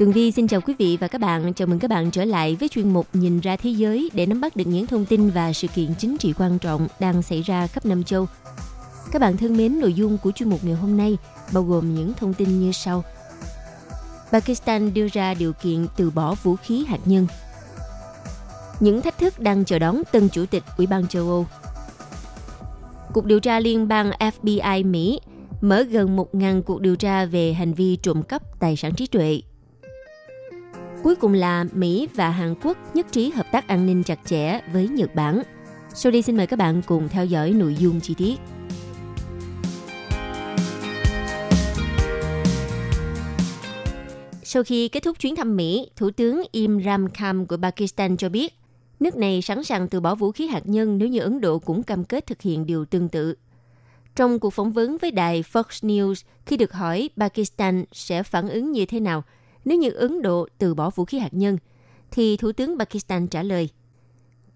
Tường Vi xin chào quý vị và các bạn. Chào mừng các bạn trở lại với chuyên mục Nhìn ra thế giới để nắm bắt được những thông tin và sự kiện chính trị quan trọng đang xảy ra khắp Nam châu. Các bạn thân mến, nội dung của chuyên mục ngày hôm nay bao gồm những thông tin như sau. Pakistan đưa ra điều kiện từ bỏ vũ khí hạt nhân. Những thách thức đang chờ đón tân chủ tịch Ủy ban châu Âu. Cục điều tra liên bang FBI Mỹ mở gần 1.000 cuộc điều tra về hành vi trộm cắp tài sản trí tuệ Cuối cùng là Mỹ và Hàn Quốc nhất trí hợp tác an ninh chặt chẽ với Nhật Bản. Sau đây xin mời các bạn cùng theo dõi nội dung chi tiết. Sau khi kết thúc chuyến thăm Mỹ, Thủ tướng Imran Khan của Pakistan cho biết nước này sẵn sàng từ bỏ vũ khí hạt nhân nếu như Ấn Độ cũng cam kết thực hiện điều tương tự. Trong cuộc phỏng vấn với đài Fox News, khi được hỏi Pakistan sẽ phản ứng như thế nào – nếu như Ấn Độ từ bỏ vũ khí hạt nhân, thì Thủ tướng Pakistan trả lời,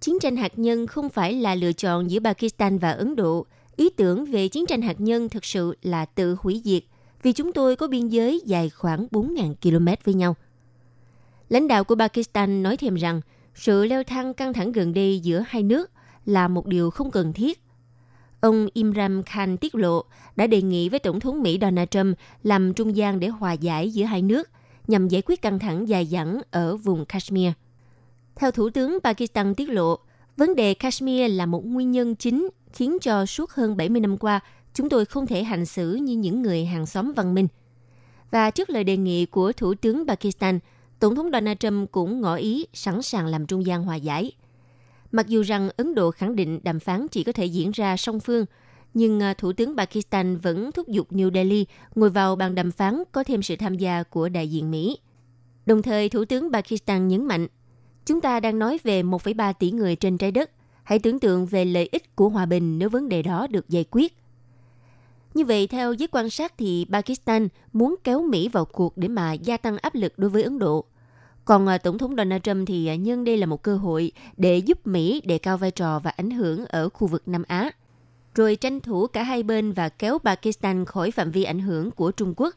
chiến tranh hạt nhân không phải là lựa chọn giữa Pakistan và Ấn Độ. Ý tưởng về chiến tranh hạt nhân thực sự là tự hủy diệt vì chúng tôi có biên giới dài khoảng 4.000 km với nhau. Lãnh đạo của Pakistan nói thêm rằng sự leo thang căng thẳng gần đây giữa hai nước là một điều không cần thiết. Ông Imran Khan tiết lộ đã đề nghị với Tổng thống Mỹ Donald Trump làm trung gian để hòa giải giữa hai nước – nhằm giải quyết căng thẳng dài dẳng ở vùng Kashmir. Theo Thủ tướng Pakistan tiết lộ, vấn đề Kashmir là một nguyên nhân chính khiến cho suốt hơn 70 năm qua chúng tôi không thể hành xử như những người hàng xóm văn minh. Và trước lời đề nghị của Thủ tướng Pakistan, Tổng thống Donald Trump cũng ngỏ ý sẵn sàng làm trung gian hòa giải. Mặc dù rằng Ấn Độ khẳng định đàm phán chỉ có thể diễn ra song phương – nhưng à, Thủ tướng Pakistan vẫn thúc giục New Delhi ngồi vào bàn đàm phán có thêm sự tham gia của đại diện Mỹ. Đồng thời, Thủ tướng Pakistan nhấn mạnh, chúng ta đang nói về 1,3 tỷ người trên trái đất. Hãy tưởng tượng về lợi ích của hòa bình nếu vấn đề đó được giải quyết. Như vậy, theo giới quan sát thì Pakistan muốn kéo Mỹ vào cuộc để mà gia tăng áp lực đối với Ấn Độ. Còn à, Tổng thống Donald Trump thì à, nhân đây là một cơ hội để giúp Mỹ đề cao vai trò và ảnh hưởng ở khu vực Nam Á – rồi tranh thủ cả hai bên và kéo Pakistan khỏi phạm vi ảnh hưởng của Trung Quốc.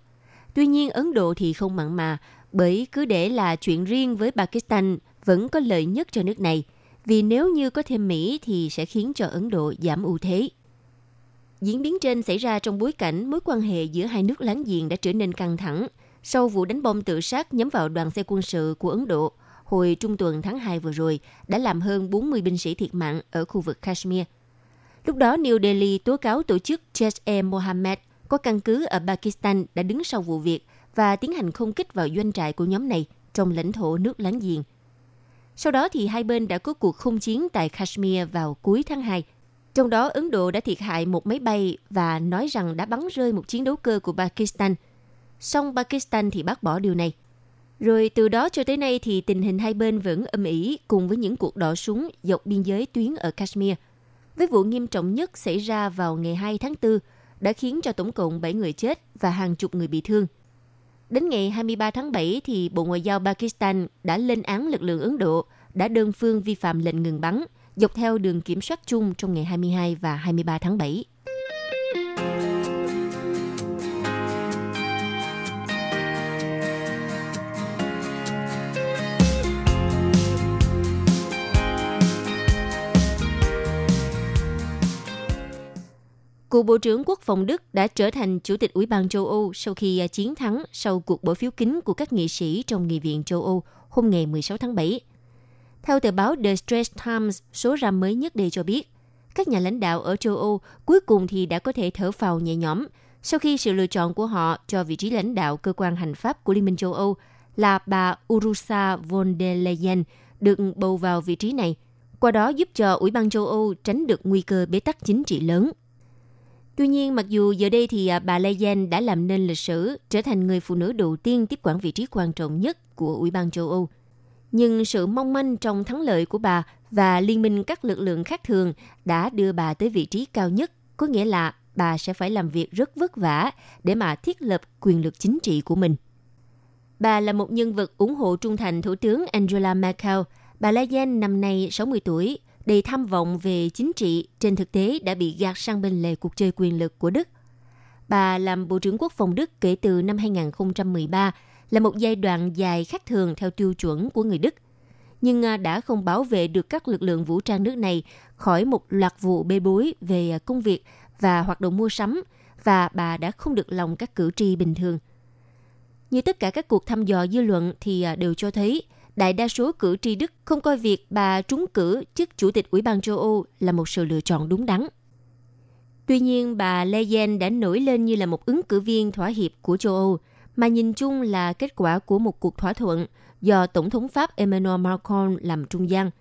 Tuy nhiên, Ấn Độ thì không mặn mà, bởi cứ để là chuyện riêng với Pakistan vẫn có lợi nhất cho nước này, vì nếu như có thêm Mỹ thì sẽ khiến cho Ấn Độ giảm ưu thế. Diễn biến trên xảy ra trong bối cảnh mối quan hệ giữa hai nước láng giềng đã trở nên căng thẳng sau vụ đánh bom tự sát nhắm vào đoàn xe quân sự của Ấn Độ hồi trung tuần tháng 2 vừa rồi đã làm hơn 40 binh sĩ thiệt mạng ở khu vực Kashmir – Lúc đó, New Delhi tố cáo tổ chức Jaish-e e. Mohammed có căn cứ ở Pakistan đã đứng sau vụ việc và tiến hành không kích vào doanh trại của nhóm này trong lãnh thổ nước láng giềng. Sau đó thì hai bên đã có cuộc không chiến tại Kashmir vào cuối tháng 2. Trong đó Ấn Độ đã thiệt hại một máy bay và nói rằng đã bắn rơi một chiến đấu cơ của Pakistan. Song Pakistan thì bác bỏ điều này. Rồi từ đó cho tới nay thì tình hình hai bên vẫn âm ỉ cùng với những cuộc đỏ súng dọc biên giới tuyến ở Kashmir – với vụ nghiêm trọng nhất xảy ra vào ngày 2 tháng 4 đã khiến cho tổng cộng 7 người chết và hàng chục người bị thương. Đến ngày 23 tháng 7 thì Bộ Ngoại giao Pakistan đã lên án lực lượng Ấn Độ, đã đơn phương vi phạm lệnh ngừng bắn, dọc theo đường kiểm soát chung trong ngày 22 và 23 tháng 7. Cựu Bộ trưởng Quốc phòng Đức đã trở thành Chủ tịch Ủy ban châu Âu sau khi à, chiến thắng sau cuộc bỏ phiếu kín của các nghị sĩ trong Nghị viện châu Âu hôm ngày 16 tháng 7. Theo tờ báo The Straits Times, số ra mới nhất đây cho biết, các nhà lãnh đạo ở châu Âu cuối cùng thì đã có thể thở phào nhẹ nhõm sau khi sự lựa chọn của họ cho vị trí lãnh đạo cơ quan hành pháp của Liên minh châu Âu là bà Ursula von der Leyen được bầu vào vị trí này, qua đó giúp cho Ủy ban châu Âu tránh được nguy cơ bế tắc chính trị lớn Tuy nhiên, mặc dù giờ đây thì à, bà Lê đã làm nên lịch sử, trở thành người phụ nữ đầu tiên tiếp quản vị trí quan trọng nhất của Ủy ban châu Âu. Nhưng sự mong manh trong thắng lợi của bà và liên minh các lực lượng khác thường đã đưa bà tới vị trí cao nhất, có nghĩa là bà sẽ phải làm việc rất vất vả để mà thiết lập quyền lực chính trị của mình. Bà là một nhân vật ủng hộ trung thành Thủ tướng Angela Merkel. Bà Lejen năm nay 60 tuổi, đầy tham vọng về chính trị, trên thực tế đã bị gạt sang bên lề cuộc chơi quyền lực của Đức. Bà làm Bộ trưởng Quốc phòng Đức kể từ năm 2013, là một giai đoạn dài khác thường theo tiêu chuẩn của người Đức. Nhưng à, đã không bảo vệ được các lực lượng vũ trang nước này khỏi một loạt vụ bê bối về à, công việc và hoạt động mua sắm, và bà đã không được lòng các cử tri bình thường. Như tất cả các cuộc thăm dò dư luận thì à, đều cho thấy đại đa số cử tri Đức không coi việc bà trúng cử chức Chủ tịch Ủy ban châu Âu là một sự lựa chọn đúng đắn. Tuy nhiên, bà Le Pen đã nổi lên như là một ứng cử viên thỏa hiệp của châu Âu, mà nhìn chung là kết quả của một cuộc thỏa thuận do Tổng thống Pháp Emmanuel Macron làm trung gian.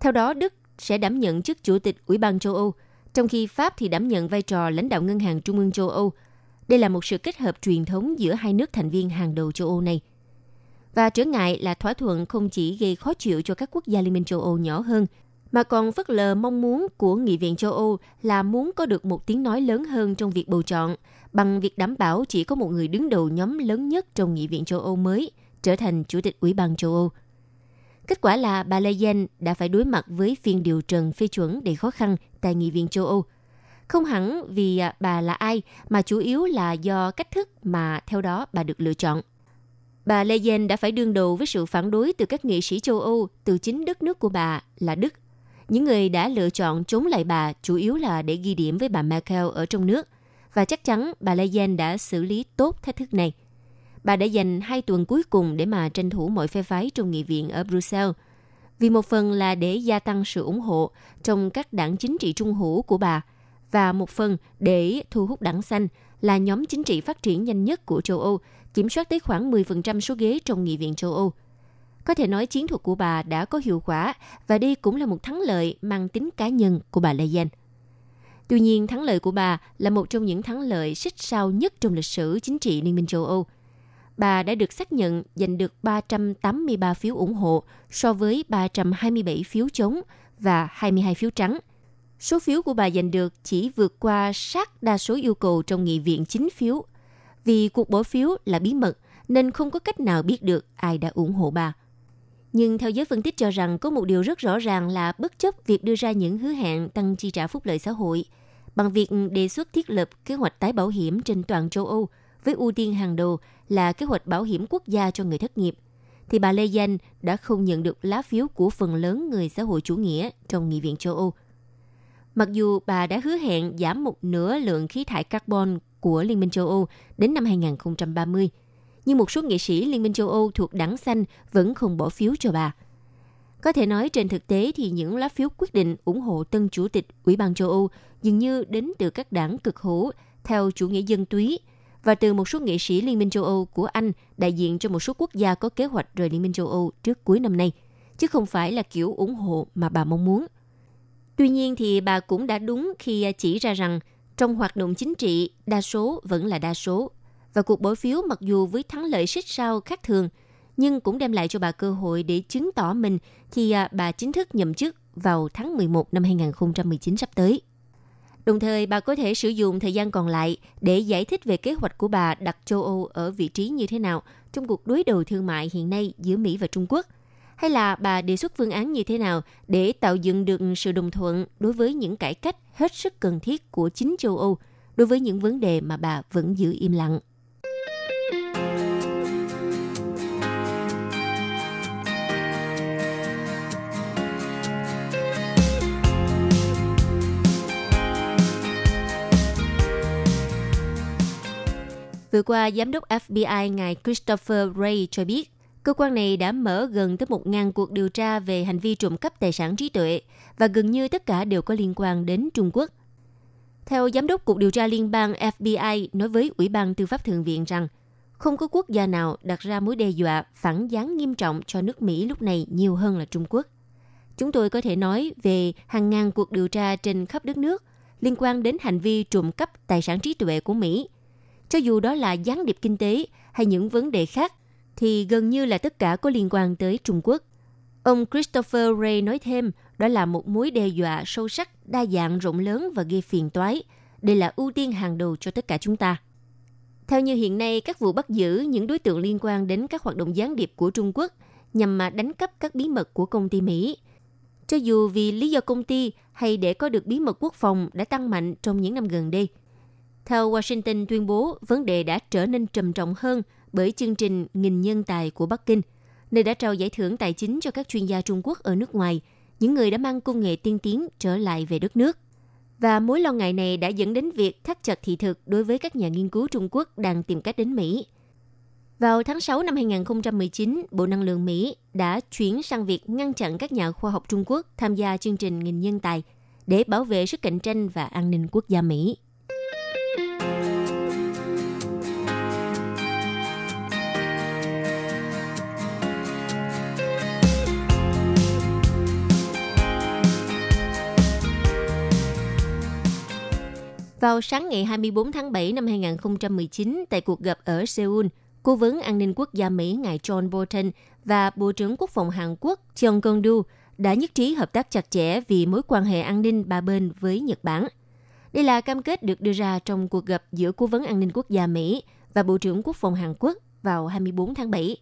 Theo đó, Đức sẽ đảm nhận chức Chủ tịch Ủy ban châu Âu, trong khi Pháp thì đảm nhận vai trò lãnh đạo Ngân hàng Trung ương châu Âu. Đây là một sự kết hợp truyền thống giữa hai nước thành viên hàng đầu châu Âu này. Và trở ngại là thỏa thuận không chỉ gây khó chịu cho các quốc gia Liên minh châu Âu nhỏ hơn, mà còn phớt lờ mong muốn của Nghị viện châu Âu là muốn có được một tiếng nói lớn hơn trong việc bầu chọn, bằng việc đảm bảo chỉ có một người đứng đầu nhóm lớn nhất trong Nghị viện châu Âu mới trở thành Chủ tịch Ủy ban châu Âu. Kết quả là bà Le Pen đã phải đối mặt với phiên điều trần phê chuẩn đầy khó khăn tại Nghị viện châu Âu. Không hẳn vì à, bà là ai, mà chủ yếu là do cách thức mà theo đó bà được lựa chọn. Bà Le Pen đã phải đương đầu với sự phản đối từ các nghị sĩ châu Âu từ chính đất nước của bà là Đức. Những người đã lựa chọn chống lại bà chủ yếu là để ghi điểm với bà Merkel ở trong nước – và chắc chắn bà Le Pen đã xử lý tốt thách thức này. Bà đã dành hai tuần cuối cùng để mà tranh thủ mọi phe phái trong nghị viện ở Brussels, vì một phần là để gia tăng sự ủng hộ trong các đảng chính trị trung hữu của bà, và một phần để thu hút đảng xanh là nhóm chính trị phát triển nhanh nhất của châu Âu, kiểm soát tới khoảng 10% số ghế trong nghị viện châu Âu. Có thể nói chiến thuật của bà đã có hiệu quả và đây cũng là một thắng lợi mang tính cá nhân của bà Le Pen. Tuy nhiên, thắng lợi của bà là một trong những thắng lợi xích sao nhất trong lịch sử chính trị Liên minh châu Âu. Bà đã được xác nhận giành được 383 phiếu ủng hộ so với 327 phiếu chống và 22 phiếu trắng. Số phiếu của bà giành được chỉ vượt qua sát đa số yêu cầu trong nghị viện chính phiếu. Vì cuộc bỏ phiếu là bí mật nên không có cách nào biết được ai đã ủng hộ bà. Nhưng theo giới phân tích cho rằng có một điều rất rõ ràng là bất chấp việc đưa ra những hứa hẹn tăng chi trả phúc lợi xã hội, bằng việc đề xuất thiết lập kế hoạch tái bảo hiểm trên toàn châu Âu với ưu tiên hàng đầu là kế hoạch bảo hiểm quốc gia cho người thất nghiệp, thì bà Lê Danh đã không nhận được lá phiếu của phần lớn người xã hội chủ nghĩa trong Nghị viện châu Âu. Mặc dù bà đã hứa hẹn giảm một nửa lượng khí thải carbon của Liên minh châu Âu đến năm 2030, nhưng một số nghị sĩ Liên minh châu Âu thuộc đảng xanh vẫn không bỏ phiếu cho bà. Có thể nói trên thực tế thì những lá phiếu quyết định ủng hộ tân chủ tịch Ủy ban châu Âu dường như đến từ các đảng cực hữu theo chủ nghĩa dân túy và từ một số nghị sĩ Liên minh châu Âu của Anh đại diện cho một số quốc gia có kế hoạch rời Liên minh châu Âu trước cuối năm nay, chứ không phải là kiểu ủng hộ mà bà mong muốn. Tuy nhiên thì bà cũng đã đúng khi chỉ ra rằng trong hoạt động chính trị, đa số vẫn là đa số. Và cuộc bỏ phiếu mặc dù với thắng lợi xích sao khác thường, nhưng cũng đem lại cho bà cơ hội để chứng tỏ mình khi à, bà chính thức nhậm chức vào tháng 11 năm 2019 sắp tới. Đồng thời, bà có thể sử dụng thời gian còn lại để giải thích về kế hoạch của bà đặt châu Âu ở vị trí như thế nào trong cuộc đối đầu thương mại hiện nay giữa Mỹ và Trung Quốc. Hay là bà đề xuất phương án như thế nào để tạo dựng được sự đồng thuận đối với những cải cách hết sức cần thiết của chính châu Âu đối với những vấn đề mà bà vẫn giữ im lặng. Vừa qua, Giám đốc FBI ngài Christopher Wray cho biết, cơ quan này đã mở gần tới 1.000 cuộc điều tra về hành vi trộm cắp tài sản trí tuệ và gần như tất cả đều có liên quan đến Trung Quốc. Theo Giám đốc Cục Điều tra Liên bang FBI nói với Ủy ban Tư pháp Thượng viện rằng, không có quốc gia nào đặt ra mối đe dọa phản gián nghiêm trọng cho nước Mỹ lúc này nhiều hơn là Trung Quốc. Chúng tôi có thể nói về hàng ngàn cuộc điều tra trên khắp đất nước liên quan đến hành vi trộm cắp tài sản trí tuệ của Mỹ. Cho dù đó là gián điệp kinh tế hay những vấn đề khác, thì gần như là tất cả có liên quan tới Trung Quốc. Ông Christopher Ray nói thêm, đó là một mối đe dọa sâu sắc, đa dạng, rộng lớn và gây phiền toái. Đây là ưu tiên hàng đầu cho tất cả chúng ta. Theo như hiện nay, các vụ bắt giữ những đối tượng liên quan đến các hoạt động gián điệp của Trung Quốc nhằm mà đánh cắp các bí mật của công ty Mỹ. Cho dù vì lý do công ty hay để có được bí mật quốc phòng đã tăng mạnh trong những năm gần đây. Theo Washington tuyên bố, vấn đề đã trở nên trầm trọng hơn bởi chương trình Nghìn nhân tài của Bắc Kinh, nơi đã trao giải thưởng tài chính cho các chuyên gia Trung Quốc ở nước ngoài, những người đã mang công nghệ tiên tiến trở lại về đất nước. Và mối lo ngại này đã dẫn đến việc thắt chặt thị thực đối với các nhà nghiên cứu Trung Quốc đang tìm cách đến Mỹ. Vào tháng 6 năm 2019, Bộ Năng lượng Mỹ đã chuyển sang việc ngăn chặn các nhà khoa học Trung Quốc tham gia chương trình nghìn nhân tài để bảo vệ sức cạnh tranh và an ninh quốc gia Mỹ. Vào sáng ngày 24 tháng 7 năm 2019, tại cuộc gặp ở Seoul, Cố vấn an ninh quốc gia Mỹ ngài John Bolton và Bộ trưởng Quốc phòng Hàn Quốc Chung Kong-du đã nhất trí hợp tác chặt chẽ vì mối quan hệ an ninh ba bên với Nhật Bản. Đây là cam kết được đưa ra trong cuộc gặp giữa Cố vấn an ninh quốc gia Mỹ và Bộ trưởng Quốc phòng Hàn Quốc vào 24 tháng 7.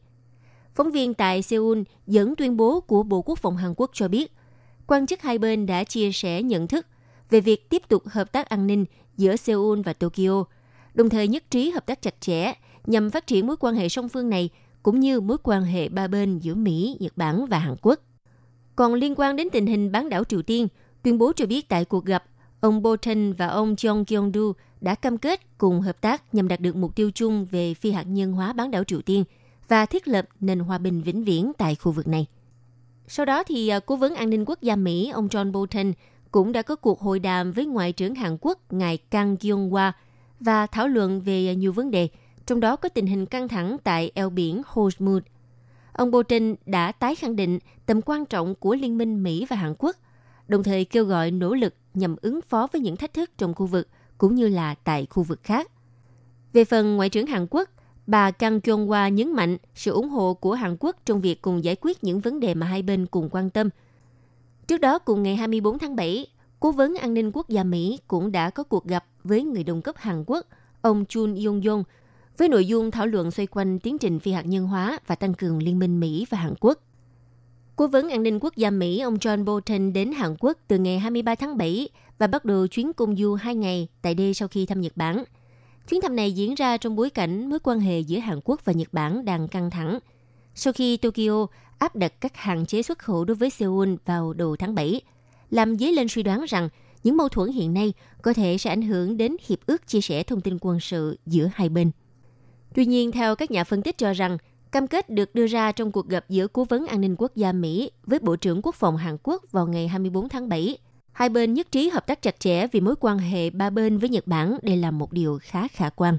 Phóng viên tại Seoul dẫn tuyên bố của Bộ Quốc phòng Hàn Quốc cho biết, quan chức hai bên đã chia sẻ nhận thức về việc tiếp tục hợp tác an ninh giữa Seoul và Tokyo, đồng thời nhất trí hợp tác chặt chẽ nhằm phát triển mối quan hệ song phương này cũng như mối quan hệ ba bên giữa Mỹ, Nhật Bản và Hàn Quốc. Còn liên quan đến tình hình bán đảo Triều Tiên, tuyên bố cho biết tại cuộc gặp, ông Bolton và ông Jong kyung doo đã cam kết cùng hợp tác nhằm đạt được mục tiêu chung về phi hạt nhân hóa bán đảo Triều Tiên và thiết lập nền hòa bình vĩnh viễn tại khu vực này. Sau đó thì à, cố vấn an ninh quốc gia Mỹ ông John Bolton cũng đã có cuộc hội đàm với Ngoại trưởng Hàn Quốc ngài Kang Kyung-hwa và thảo luận về nhiều vấn đề, trong đó có tình hình căng thẳng tại eo biển Hormuz. Ông Putin đã tái khẳng định tầm quan trọng của Liên minh Mỹ và Hàn Quốc, đồng thời kêu gọi nỗ lực nhằm ứng phó với những thách thức trong khu vực cũng như là tại khu vực khác. Về phần Ngoại trưởng Hàn Quốc, bà Kang Kyung-hwa nhấn mạnh sự ủng hộ của Hàn Quốc trong việc cùng giải quyết những vấn đề mà hai bên cùng quan tâm. Trước đó, cùng ngày 24 tháng 7, Cố vấn an ninh quốc gia Mỹ cũng đã có cuộc gặp với người đồng cấp Hàn Quốc, ông Chun Yong-yong, với nội dung thảo luận xoay quanh tiến trình phi hạt nhân hóa và tăng cường liên minh Mỹ và Hàn Quốc. Cố vấn an ninh quốc gia Mỹ ông John Bolton đến Hàn Quốc từ ngày 23 tháng 7 và bắt đầu chuyến công du 2 ngày tại đây sau khi thăm Nhật Bản. Chuyến thăm này diễn ra trong bối cảnh mối quan hệ giữa Hàn Quốc và Nhật Bản đang căng thẳng. Sau khi Tokyo áp đặt các hạn chế xuất khẩu đối với Seoul vào đầu tháng 7, làm dấy lên suy đoán rằng những mâu thuẫn hiện nay có thể sẽ ảnh hưởng đến hiệp ước chia sẻ thông tin quân sự giữa hai bên. Tuy nhiên, theo các nhà phân tích cho rằng, cam kết được đưa ra trong cuộc gặp giữa Cố vấn An ninh Quốc gia Mỹ với Bộ trưởng Quốc phòng Hàn Quốc vào ngày 24 tháng 7. Hai bên nhất trí hợp tác chặt chẽ vì mối quan hệ ba bên với Nhật Bản đây là một điều khá khả quan.